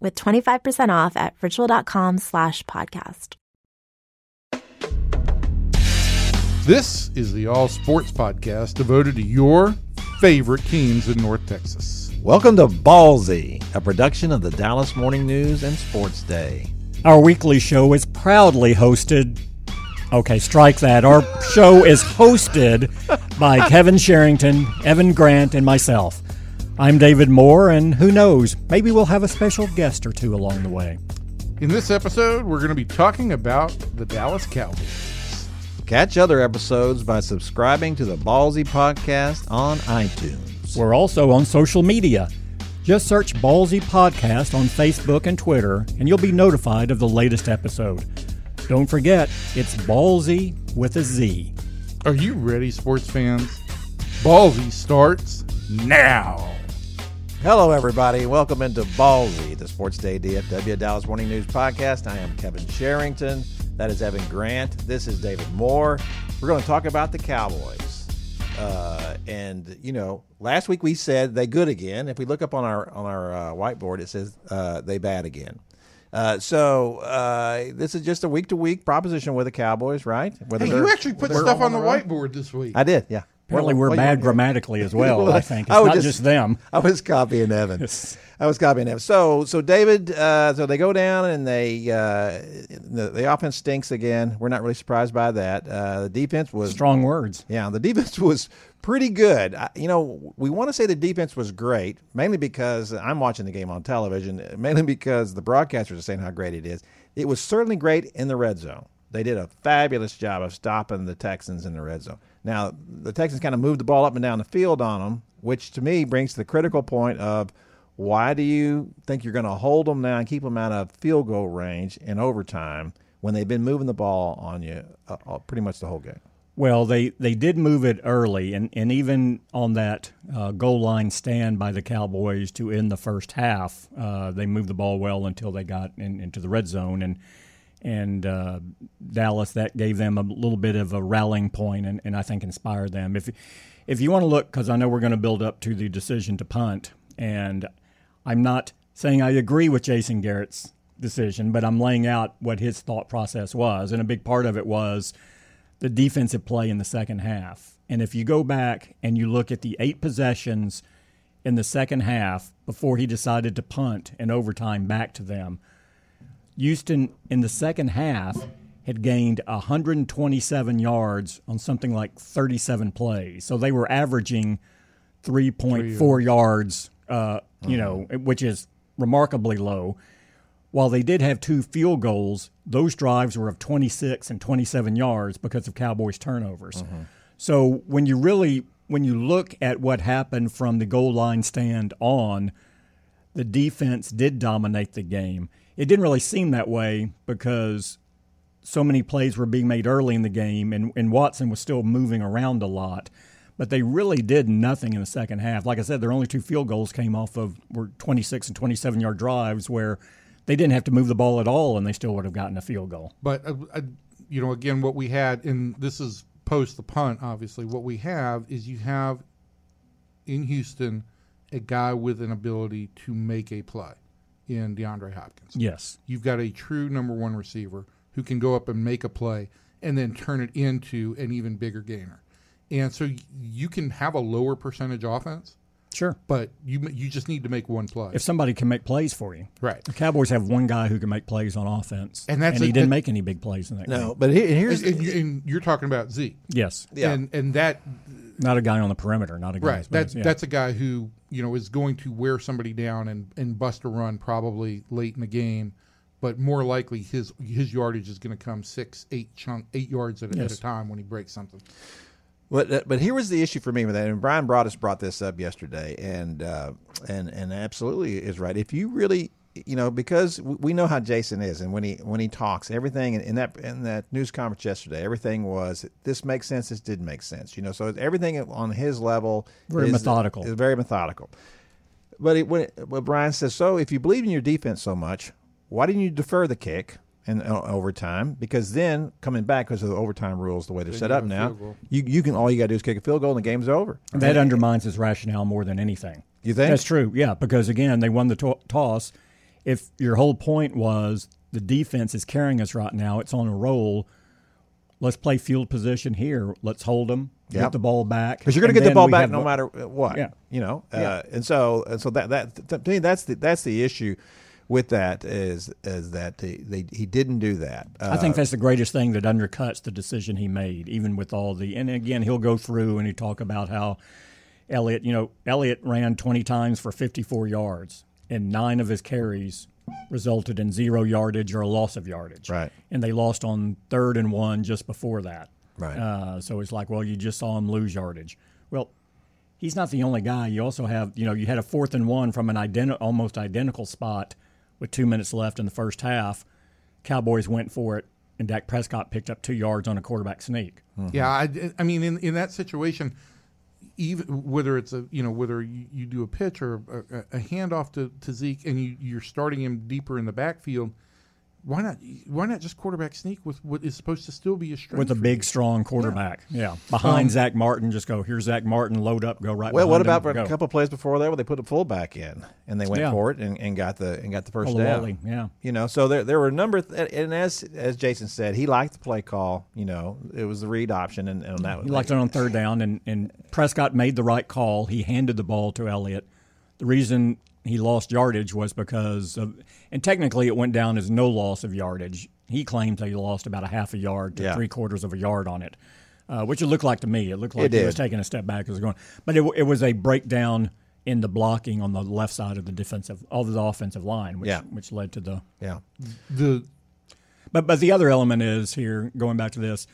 with 25% off at ritual.com slash podcast. This is the All Sports Podcast devoted to your favorite teams in North Texas. Welcome to Ballzy, a production of the Dallas Morning News and Sports Day. Our weekly show is proudly hosted. Okay, strike that. Our show is hosted by Kevin Sherrington, Evan Grant, and myself. I'm David Moore, and who knows, maybe we'll have a special guest or two along the way. In this episode, we're going to be talking about the Dallas Cowboys. Catch other episodes by subscribing to the Ballzy Podcast on iTunes. We're also on social media. Just search Ballzy Podcast on Facebook and Twitter, and you'll be notified of the latest episode. Don't forget, it's Ballzy with a Z. Are you ready, sports fans? Ballzy starts now. Hello, everybody. Welcome into Ballzy, the Sports Day DFW Dallas Morning News Podcast. I am Kevin Sherrington. That is Evan Grant. This is David Moore. We're going to talk about the Cowboys. Uh, and you know, last week we said they good again. If we look up on our on our uh, whiteboard, it says uh, they bad again. Uh, so uh, this is just a week to week proposition with the Cowboys, right? Whether hey, you actually put stuff on the whiteboard this week. I did, yeah. Apparently, we're well, bad grammatically as well. well I think it's I not just, just, them. I was copying Evan. I was copying Evan. So, so David, uh, so they go down and they uh, the, the, offense stinks again. We're not really surprised by that. Uh, the defense was strong words. Yeah, the defense was pretty good. I, you know, we want to say the defense was great, mainly because I'm watching the game on television, mainly because the broadcasters are saying how great it is. It was certainly great in the red zone. They did a fabulous job of stopping the Texans in the red zone. Now, the Texans kind of moved the ball up and down the field on them, which to me brings to the critical point of why do you think you're going to hold them now and keep them out of field goal range in overtime when they've been moving the ball on you uh, uh, pretty much the whole game? Well, they, they did move it early, and, and even on that uh, goal line stand by the Cowboys to end the first half, uh, they moved the ball well until they got in, into the red zone. And and uh, Dallas that gave them a little bit of a rallying point and, and I think inspired them. If if you want to look, because I know we're going to build up to the decision to punt, and I'm not saying I agree with Jason Garrett's decision, but I'm laying out what his thought process was, and a big part of it was the defensive play in the second half. And if you go back and you look at the eight possessions in the second half before he decided to punt in overtime back to them Houston in the second half had gained 127 yards on something like 37 plays. So they were averaging 3.4 yards, uh, you know, uh-huh. which is remarkably low. While they did have two field goals, those drives were of 26 and 27 yards because of Cowboys turnovers. Uh-huh. So when you really when you look at what happened from the goal line stand on, the defense did dominate the game it didn't really seem that way because so many plays were being made early in the game and, and Watson was still moving around a lot. But they really did nothing in the second half. Like I said, their only two field goals came off of were 26 and 27 yard drives where they didn't have to move the ball at all and they still would have gotten a field goal. But, uh, uh, you know, again, what we had, and this is post the punt, obviously, what we have is you have in Houston a guy with an ability to make a play in DeAndre Hopkins. Yes. You've got a true number one receiver who can go up and make a play and then turn it into an even bigger gainer. And so you can have a lower percentage offense, Sure. but you you just need to make one play. If somebody can make plays for you, right. the Cowboys have one guy who can make plays on offense, And that's he a- didn't that- make any big plays in that game. No, game. but he- here's And, and, you- and you're talking about Zeke. Yes, Yeah. And and that not a guy on the perimeter, not a guy. right. That's yeah. that's a guy who you know is going to wear somebody down and, and bust a run probably late in the game, but more likely his his yardage is going to come six eight chunk eight yards at, a- at a time when he breaks something. But uh, but here was the issue for me with that, and Bryan Broaddus brought this up yesterday, and uh, and and absolutely is right. If you really, you know, because we know how Jason is, and when he when he talks, everything in, in that in that news conference yesterday, everything was this makes sense, this didn't make sense, you know. So everything on his level, Very is, methodical. is very methodical. But it, when it, but Brian says, so if you believe in your defense so much, why didn't you defer the kick? And uh, overtime, because then coming back because of the overtime rules, the way they're Then set up now, you you can all you got to do is kick a field goal and the game's over. that undermines his rationale more than anything. You think? That's true. Yeah, because again, they won the to- toss. If your whole point was the defense is carrying us right now, it's on a roll. Let's play field position here. Let's hold them. Yep. Get the ball back because you're going to get the ball back no the- matter what. Yeah. You know, Yeah. uh, and so and so that that to me that's the that's the issue with that is is that they, they he didn't do that. Uh, I think that's the greatest thing that undercuts the decision he made, even with all the. And again, he'll go through and he talk about how Elliott, you know, Elliott ran 20 times for 54 yards, and nine of his carries resulted in zero yardage or a loss of yardage. Right. And they lost on third and one just before that. Right. Uh, so it's like, well, you just saw him lose yardage. Well, he's not the only guy. You also have, you know, you had a fourth and one from an identi- almost identical spot with two minutes left in the first half. Cowboys went for it, and Dak Prescott picked up two yards on a quarterback sneak. Mm-hmm. Yeah, I, I mean, in, in that situation, even whether it's a you know whether you, you do a pitch or a, a handoff to, to Zeke and you, you're starting him deeper in the backfield, why not why not just quarterback sneak with what is supposed to still be a strength With a big, strong quarterback, yeah, um, behind Zack Martin, just go. Here's Zack Martin, load up, go right. well, what about him, a go. couple of plays before that where they put a fullback in and they went Yeah. for it and, and got the and got the first down. Lawley, yeah. You know, so there there were a number, th- and as as Jason said, he liked the play call. You know, it was the read option, and, and that He liked it on third down, and, and Prescott made the right call. He handed the ball to Elliott. The reason he lost yardage was because of, and technically it went down as no loss of yardage. He claims that he lost about a half a yard to Yeah. three quarters of a yard on it, uh, which it looked like to me. It looked like It he was taking a step back as it was going, but it, it was a breakdown in the blocking on the left side of the defensive of the offensive line, which Yeah. which led to the yeah. the but but the other element is here going back to this.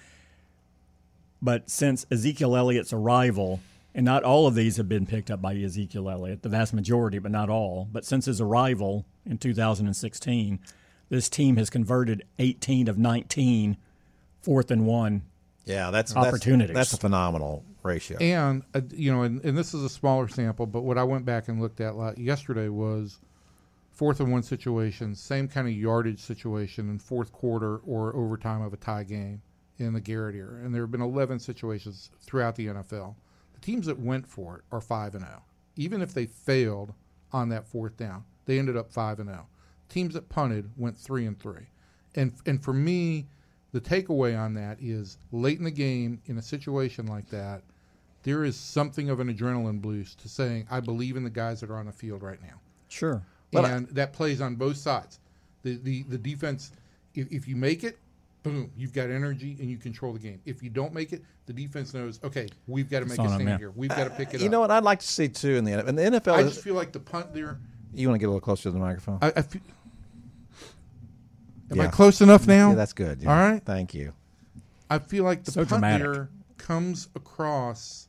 But since Ezekiel Elliott's arrival, and not all of these have been picked up by Ezekiel Elliott, the vast majority, but not all. But since his arrival in 2016, this team has converted 18 of 19 fourth and one. Yeah, that's that's- Opportunities. That's, a phenomenal ratio. and uh, you know and, and this is a smaller sample, but what I went back and looked at la- yesterday was fourth and one situation, same kind of yardage situation in fourth quarter or overtime of a tie game in the Garrett era. And there have been 11 situations throughout the NFL. The teams that went for it are 5 and 0. Even if they failed on that fourth down, they ended up 5 and 0. Teams that punted went 3 and 3. And and for me, the takeaway on that is late in the game in a situation like that, there is something of an adrenaline boost to saying I believe in the guys that are on the field right now Sure. and that plays on both sides. The the the defense, if, if you make it, boom, you've got energy and you control the game. If you don't make it, the defense knows, okay, we've got to make a stand yeah. here. We've got to pick it you up. You know what I'd like to see too in the NFL. In the NFL, I just feel like the punt there. you want to get a little closer to the microphone. I, I feel, am I close enough now? yeah, that's good. yeah. All right. thank you. I feel like the So punt dramatic. there comes across.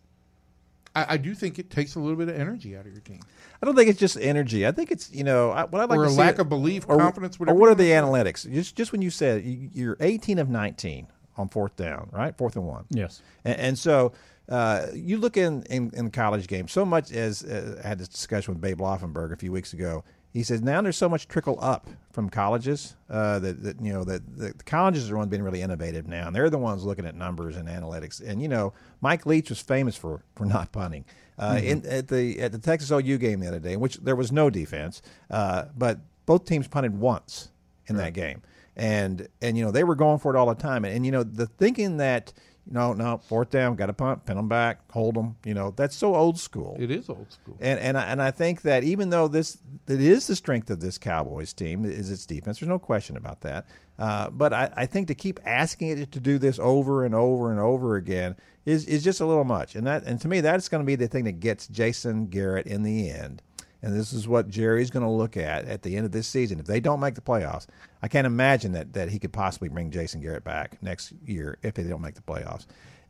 I, I do think it takes a little bit of energy out of your team, I don't think it's just energy. I think it's you know I, what I'd like or to a see lack of belief, or, confidence, or whatever. what are the wanna analytics? Just just when you said you, you're 18 of 19 on fourth down, right? Fourth and one. Yes. And, and so uh, you look in, in in college games so much as uh, I had this discussion with Babe Laufenberg a few weeks ago. He says now there's so much trickle up from colleges uh, that, that you know that the colleges are the ones being really innovative now, and they're the ones looking at numbers and analytics. And you know, Mike Leach was famous for for not punting. Uh, in, at the at the Texas OU game the other day, in which there was no defense, uh, but both teams punted once in that game, and and you know they were going for it all the time, and, and you know the thinking that No, no, fourth down, got to punt, pin them back, hold them. You know, that's so old school. It is old school. And and I, and I think that even though this it is the strength of this Cowboys team is its defense. There's no question about that. Uh, but I, I think to keep asking it to do this over and over and over again is is just a little much. And that and to me that's going to be the thing that gets Jason Garrett in the end. And this is what Jerry's going to look at at the end of this season. If they don't make the playoffs, I can't imagine that, that he could possibly bring Jason Garrett back next year if they don't make the playoffs.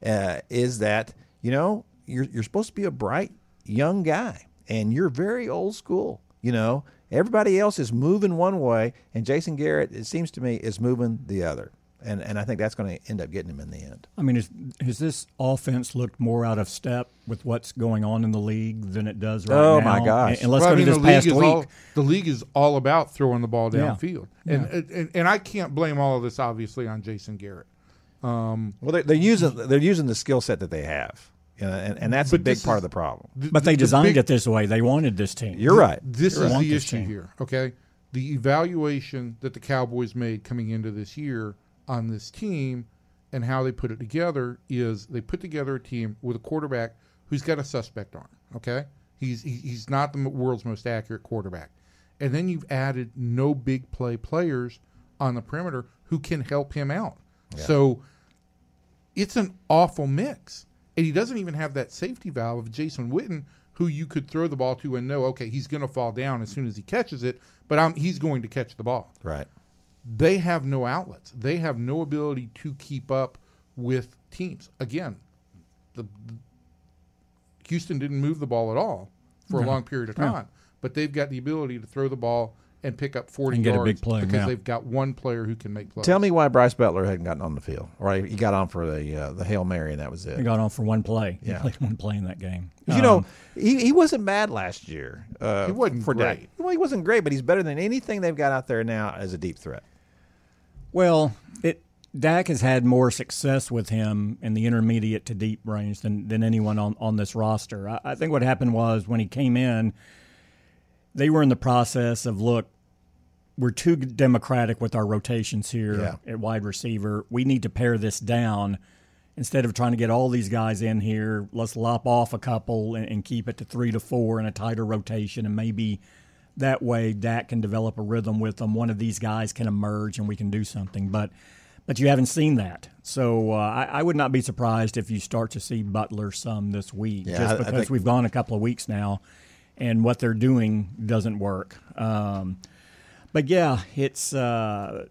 Uh, is that you know you're you're supposed to be a bright young guy and you're very old school. You know everybody else is moving one way, and Jason Garrett, it seems to me, is moving the other and and I think that's going to end up getting him in the end. I mean, is, has this offense looked more out of step with what's going on in the league than it does right oh, now? my gosh! And, let's well, go I mean, to this the league past is week. all the league is all about throwing the ball Yeah. downfield, and, and and I can't blame all of this obviously on Jason Garrett. Um, well, they're, they're using they're using the skill set that they have, you know, and, and that's a big part is- of the problem. The- but they the designed big- it this way. They wanted this team. You're right. This You're is right. the issue team. here. Okay, the evaluation that the Cowboys made coming into this year on this team and how they put it together is they put together a team with a quarterback who's got a suspect arm. Okay, he's he's not the world's most accurate quarterback, and then you've added no big play players on the perimeter who can help him out. So it's an awful mix. And he doesn't even have that safety valve of Jason Witten, who you could throw the ball to and know, okay, he's going to fall down as soon as he catches it, but I'm, he's going to catch the ball. Right. They have no outlets. They have no ability to keep up with teams. Again, the Houston didn't move the ball at all for a long period of time, but they've got the ability to throw the ball and pick up 40 And get a yards big play, because yeah. they've got one player who can make plays. Tell me why Brice Butler hadn't gotten on the field, or he got on for the uh, the hail mary, and that was it. He got on for one play. Yeah. He played one play in that game. you know, Um, he, he wasn't bad last year. Uh, He wasn't for Dak. great. Well, he wasn't great, but he's better than anything they've got out there now as a deep threat. Well, it Dak has had more success with him in the intermediate to deep range than, than anyone on, on this roster. I, I think what happened was when he came in, they were in the process of look, we're too democratic with our rotations here Yeah. at wide receiver. We need to pare this down. Instead of trying to get all these guys in here, let's lop off a couple and, and keep it to three to four in a tighter rotation, and maybe that way Dak can develop a rhythm with them. One of these guys can emerge, and we can do something. But but you haven't seen that, so uh, I, I would not be surprised if you start to see Butler some this week, Yeah, just I- I because think- we've gone a couple of weeks now, and what they're doing doesn't work. Um, but yeah, it's uh,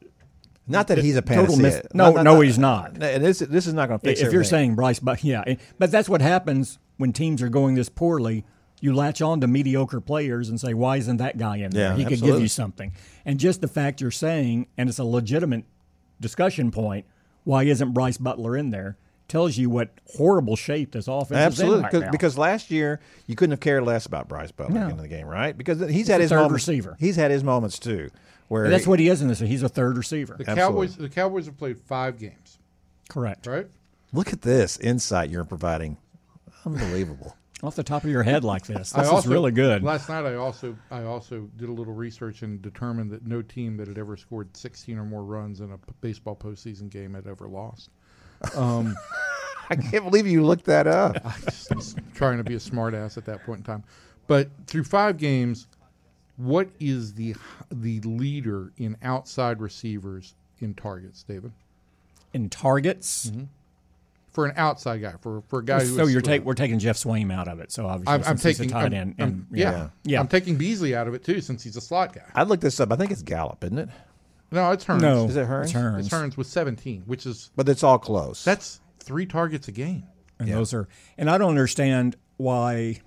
Not that he's a total panacea. myth- no, no, he's not. And this this is not going to fix it. if you're saying Brice, but yeah, but that's what happens when teams are going this poorly. You latch on to mediocre players and say, "Why isn't that guy in there? Yeah, he could give you something." And just the fact you're saying, and it's a legitimate discussion point, why isn't Brice Butler in there? Tells you what horrible shape this offense Absolutely, is in right because, now. because last year you couldn't have cared less about Brice Butler No. in the game, right? Because he's had a his third moments. receiver. He's had his moments too, where And that's he- what he is in this. He's a third receiver. the Absolutely. Cowboys, the Cowboys have played five games, Correct. right? Look at this insight you're providing. Unbelievable. Off the top of your head like this. I This also- is really good. Last night, I also I also did a little research and determined that no team that had ever scored 16 or more runs in a p- baseball postseason game had ever lost. Um, I can't believe you looked that up. I just was trying to be a smartass at that point in time. But through five games, what is the the leader in outside receivers in targets, David? In targets, mm-hmm. For an outside guy, for for a guy who so is you're split. take, we're taking Geoff Swaim out of it. So obviously, I'm, I'm since taking he's a tight I'm- end. I'm- and, yeah, Yeah. I'm taking Beasley out of it too since he's a slot guy. I looked this up. I think it's Gallup, isn't it? No, it's Hurns. No, Is it Hurns? It's Hurns. It's Hurns with 17, which is But it's all close. that's three targets a game. And those are, and I don't understand why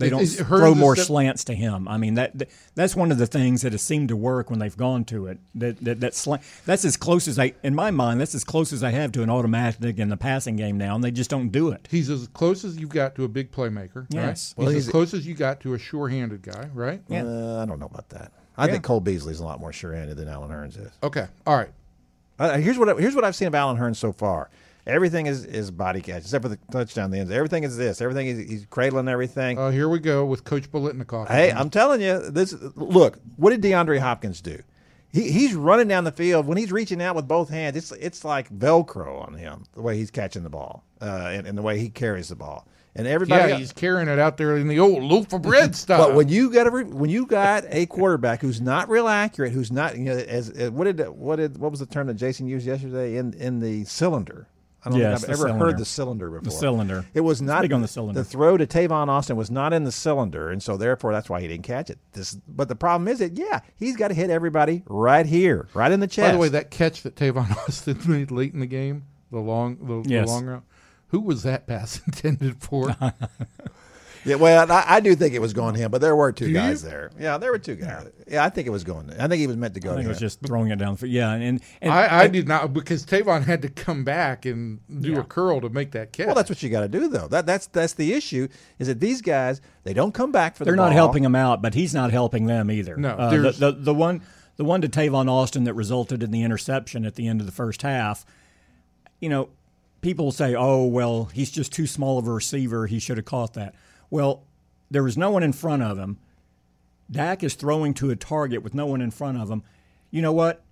they It- don't it- Hurns throw more the- slants to him. I mean that, that that's one of the things that has seemed to work when they've gone to it. That that, that slant, that's as close as I, in my mind, that's as close as I have to an automatic in the passing game now, and they just don't do it. He's as close as you've got to a big playmaker. Yes. Right? Well, he's, he's- as close as you got to a sure-handed guy. Right. Yeah. Uh, I don't know about that. I think Cole Beasley's a lot more sure-handed than Allen Hurns is. Okay. All right. Uh, here's what I, here's what I've seen of Allen Hurns so far. Everything is, is body catch, except for the touchdown. The ends. Everything is this. Everything is he's cradling everything. Uh, here we go with Coach Bolitnikoff. Hey. I'm telling you, this. Look, what did DeAndre Hopkins do? He, he's running down the field when he's reaching out with both hands. It's it's like Velcro on him the way he's catching the ball uh, and, and the way he carries the ball. And everybody, Yeah, he's carrying it out there in the old loaf of bread style. but when you got a when you got a quarterback who's not real accurate, who's not you know as, as what did what did what was the term that Jason used yesterday in in the cylinder? I don't Yes, think the I've ever cylinder. heard the cylinder before. The cylinder. It was not big on the cylinder. The throw to Tavon Austin was not in the cylinder, and so therefore that's why he didn't catch it. This, but the problem is that yeah, he's got to hit everybody right here, right in the chest. By the way, that catch that Tavon Austin made late in the game, the long, the, Yes. the long route, who was that pass intended for? Yeah, well, I, I do think it was going to him, but there were two Do guys you? there. Yeah, there were two guys. Yeah, I think it was going. To, I think he was meant to go I to think it him. was just throwing it down. The, yeah, and, and I, I did not because Tavon had to come back and do Yeah. a curl to make that catch. well, that's what you got to do, though. That that's that's the issue. Is that these guys they don't come back for they're the not ball. helping him out, but he's not helping them either. No, Uh, the, the the one the one to Tavon Austin that resulted in the interception at the end of the first half. You know, people say, "Oh, well, he's just too small of a receiver. He should have caught that." Well, there was no one in front of him. Dak is throwing to a target with no one in front of him. You know what?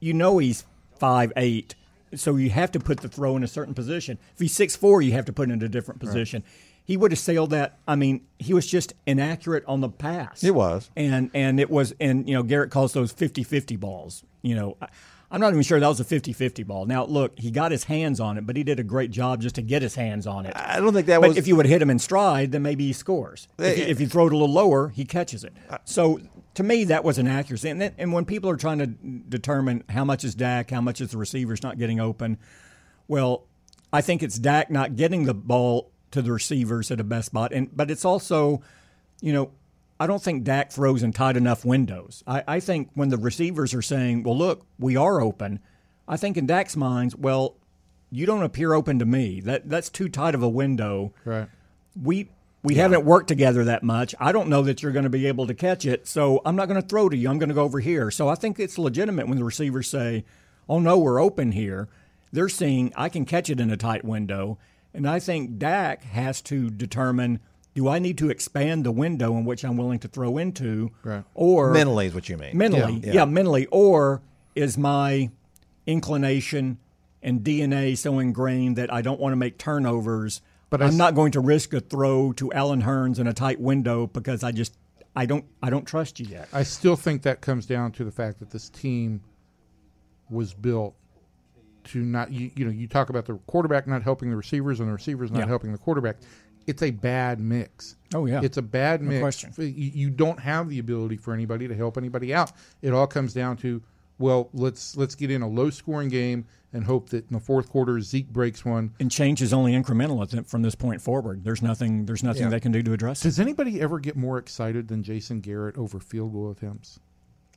You know he's five eight, so you have to put the throw in a certain position. If he's six four, you have to put it in a different position. He would have sailed that. I mean, he was just inaccurate on the pass. It was. and and it was, and you know, Garrett calls those 50-50 balls. You know, I, I'm not even sure that was a 50-50 ball. Now, look, he got his hands on it, but he did a great job just to get his hands on it. I don't think that But was. if you would hit him in stride, then maybe he scores. If you, if you eh, throw it a little lower, he catches it. Uh, so to me, that was an accuracy. And, then, and when people are trying to determine how much is Dak, how much is the receivers not getting open, well, I think it's Dak not getting the ball to the receivers at a best spot. And but it's also, you know, I don't think Dak throws in tight enough windows. I, I think when the receivers are saying, "Well, look, we are open," I think in Dak's minds, well, you don't appear open to me. That that's too tight of a window. right. We we haven't worked together that much. I don't know that you're going to be able to catch it, so I'm not going to throw to you. I'm going to go over here. So I think it's legitimate when the receivers say, "Oh no, we're open here." They're seeing I can catch it in a tight window, and I think Dak has to determine. Do I need to expand the window in which I'm willing to throw into, Right. or mentally is what you mean. mentally, Yeah. yeah. mentally, or is my inclination and DNA so ingrained that I don't want to make turnovers? But I I'm s- not going to risk a throw to Allen Hurns in a tight window because I just I don't I don't trust you yet. I still think that comes down to the fact that this team was built to not you, you know you talk about the quarterback not helping the receivers and the receivers not Yeah. helping the quarterback. It's a bad mix. Oh, yeah. it's a bad mix. question. You, don't have the ability for anybody to help anybody out. It all comes down to well, let's let's get in a low scoring game and hope that in the fourth quarter Zeke breaks one. And change is only incremental from this point forward. There's nothing there's nothing Yeah. they can do to address it. Does anybody ever get more excited than Jason Garrett over field goal attempts?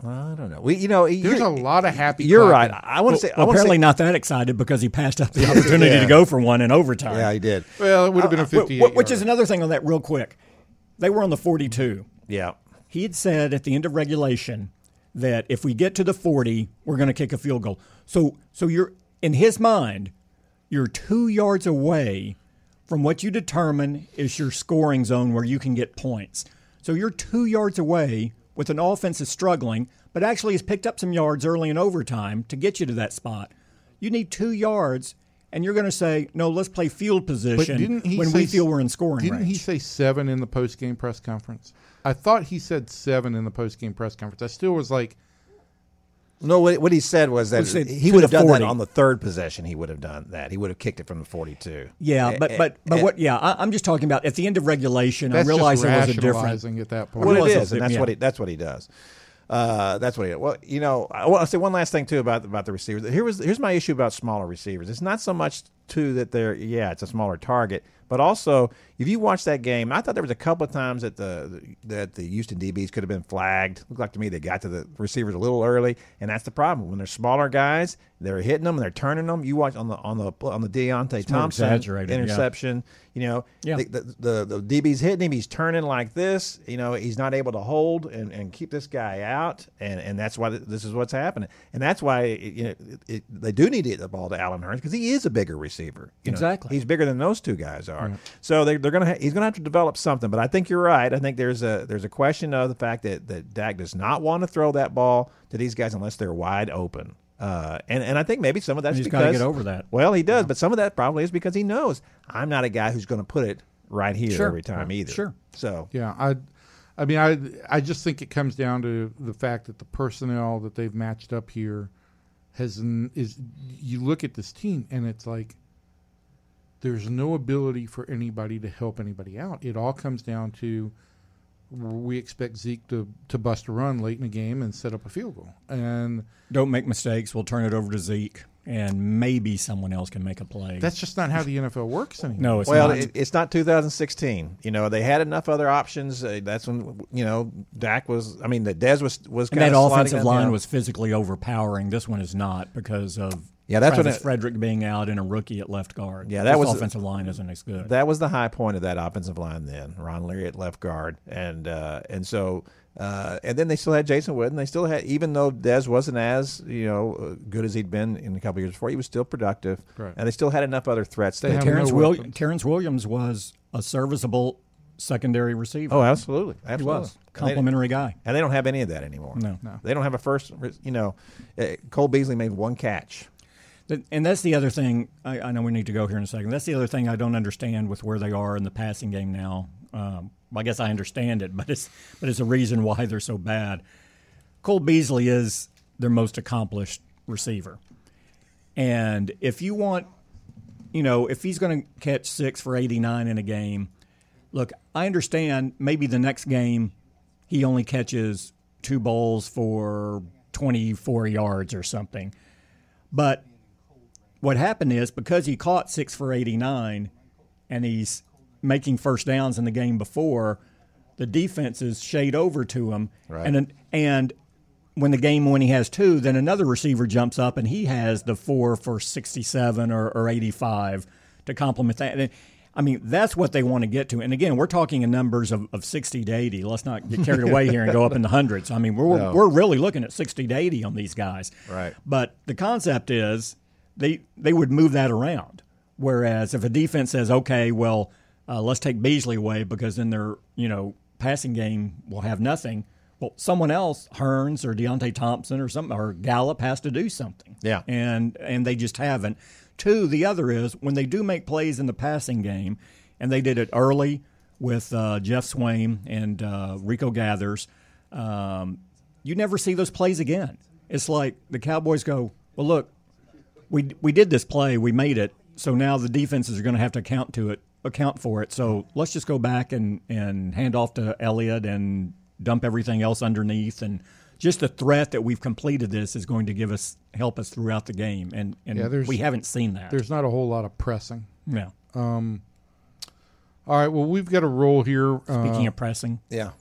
I don't know. We, you know, There's you're, a lot of happy. you're right. I want to say. Well, want apparently say, not that excited because he passed up the opportunity Yeah. to go for one in overtime. Yeah, he did. Well, it would have uh, been a Wh- 58. wh- which is another thing on that real quick. They were on the 42. Yeah. He had said at the end of regulation that if we get to the 40, we're going to kick a field goal. So so you're in his mind, you're 2 yards away from what you determine is your scoring zone where you can get points. So you're 2 yards away with an offense that's struggling, but actually has picked up some yards early in overtime to get you to that spot. You need 2 yards and you're going to say, "No, let's play field position when say, we feel we're in scoring range. Didn't range." he say seven in the post game press conference? I thought he said seven in the post game press conference. I still was like, No, what, what he said was that He said he would have done 40. that on the third possession. He would have done that. He would have kicked it from the forty-two. Yeah, but but but what? Yeah, I, I'm just talking about at the end of regulation. that's I realize just there was a different. rationalizing at that point. Well, Well, it it's and that's yeah. what he that's what he does. Uh, that's what he. Well, you know, I want to say one last thing too about about the receivers. Here was here's my issue about smaller receivers. It's not so much too that they're yeah, it's a smaller target, but also if you watch that game, I thought there was a couple of times that the that the Houston DBs could have been flagged. Looked like to me they got to the receivers a little early, and that's the problem when they're smaller guys. They're hitting them and they're turning them. You watch on the on the on the Deonte more Thompson exaggerated, yeah. interception. You know, Yeah. the, the, the, the DB's hitting him. He's turning like this. You know, he's not able to hold and, and keep this guy out. And, and that's why this is what's happening. And that's why it, you know it, it, they do need to get the ball to Allen Hurns because he is a bigger receiver. Receiver. You know, Exactly. he's bigger than those two guys are. So they, they're going to ha- he's going to have to develop something. But I think you're right. I think there's a there's a question of the fact that that Dak does not want to throw that ball to these guys unless they're wide open. Uh, and and I think maybe some of that's He's because gotta get over that. Well, he does, but some of that probably is because he knows I'm not a guy who's going to put it right here Sure. every time either. Sure. So Yeah, I, I mean, I, I just think it comes down to the fact that the personnel that they've matched up here has is. You look at this team, and it's like there's no ability for anybody to help anybody out. It all comes down to we expect Zeke to to bust a run late in the game and set up a field goal, and Don't make mistakes. We'll turn it over to Zeke, and maybe someone else can make a play. that's just not how the NFL works anymore. no, it's well, not. it, it's not 2016. You know, they had enough other options. Uh, that's when you know Dak was. I mean, the Dez was was and that of offensive line was physically overpowering. This one is not because of Yeah, that's what Travis it- Frederick being out and a rookie at left guard. Yeah, that This was- offensive line isn't as good. that was the high point of that offensive line then. Ron Leary at left guard, and uh, and so uh, and then they still had Jason Witten, and They still had, even though Dez wasn't as you know uh, good as he'd been in a couple years before, he was still productive, Right. and they still had enough other threats. They that- Terrance, no Will- Terrance Williams was a serviceable secondary receiver. oh, absolutely, he absolutely. was And complimentary guy. And they don't have any of that anymore. No. No. They don't have a first. You know, uh, Cole Beasley made one catch. And that's the other thing. I, I know we need to go here in a second. That's the other thing I don't understand with where they are in the passing game now. Um, I guess I understand it, but it's but it's a reason why they're so bad. Cole Beasley is their most accomplished receiver, and if you want, you know, if he's going to catch six for eighty nine in a game, look, I understand. Maybe the next game he only catches two balls for twenty four yards or something, but what happened is because he caught six for 89 and he's making first downs in the game before, the defenses shade over to him. Right. And, and when the game, when he has two, then another receiver jumps up and he has the four for 67 or, or 85 to complement that. And, I mean, that's what they want to get to. And again, we're talking in numbers of, of 60 to 80. Let's not get carried away here and go up in the hundreds. I mean, we're, No. we're really looking at 60 to 80 on these guys. Right. But the concept is they they would move that around. Whereas if a defense says, okay, well, uh, let's take Beasley away because then their you know passing game will have nothing. Well, someone else, Hurns or Deonte Thompson or something, or Gallup has to do something. Yeah. and and they just haven't. Two, the other is when they do make plays in the passing game, and they did it early with uh, Geoff Swaim and uh, Rico Gathers. Um, you never see those plays again. It's like the Cowboys go, well, look, we we did this play, we made it, so now the defenses are going to have to account to it, account for it. So let's just go back and and hand off to Elliott and dump everything else underneath, and just the threat that we've completed this is going to give us help us throughout the game, and and Yeah, we haven't seen that. There's not a whole lot of pressing. No. All right, well, we've got a roll here. Speaking Uh, of pressing, Yeah.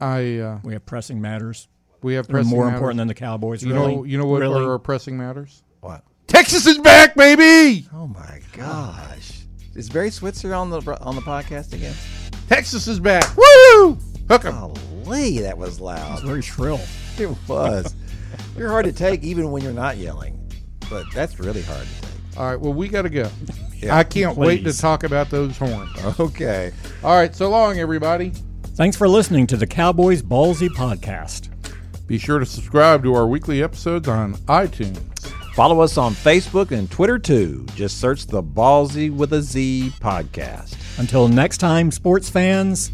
I uh, we have pressing matters. we have They're pressing more matters. important than the Cowboys. You really? know, you know what really? are our pressing matters? What? Texas is back, baby. Oh my gosh! Is Barry Switzer on the on the podcast again? Texas is back. Woo! Hook 'em. Golly, that was It's loud. very shrill. It was. you're hard to take even when you're not yelling, but that's really hard to take. All right, well, we got to go. Yeah. I can't wait to Please. talk about those horns. Okay. All right, so long, everybody. Thanks for listening to the Cowboys Ballzy podcast. Be sure to subscribe to our weekly episodes on iTunes. Follow us on Facebook and Twitter too. Just search the Ballzy with a Z podcast. Until next time, sports fans,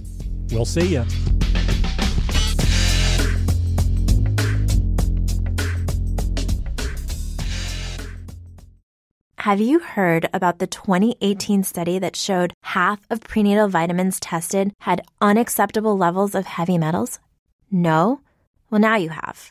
we'll see you. Have you heard about the 2018 study that showed half of prenatal vitamins tested had unacceptable levels of heavy metals? No? Well, now you have.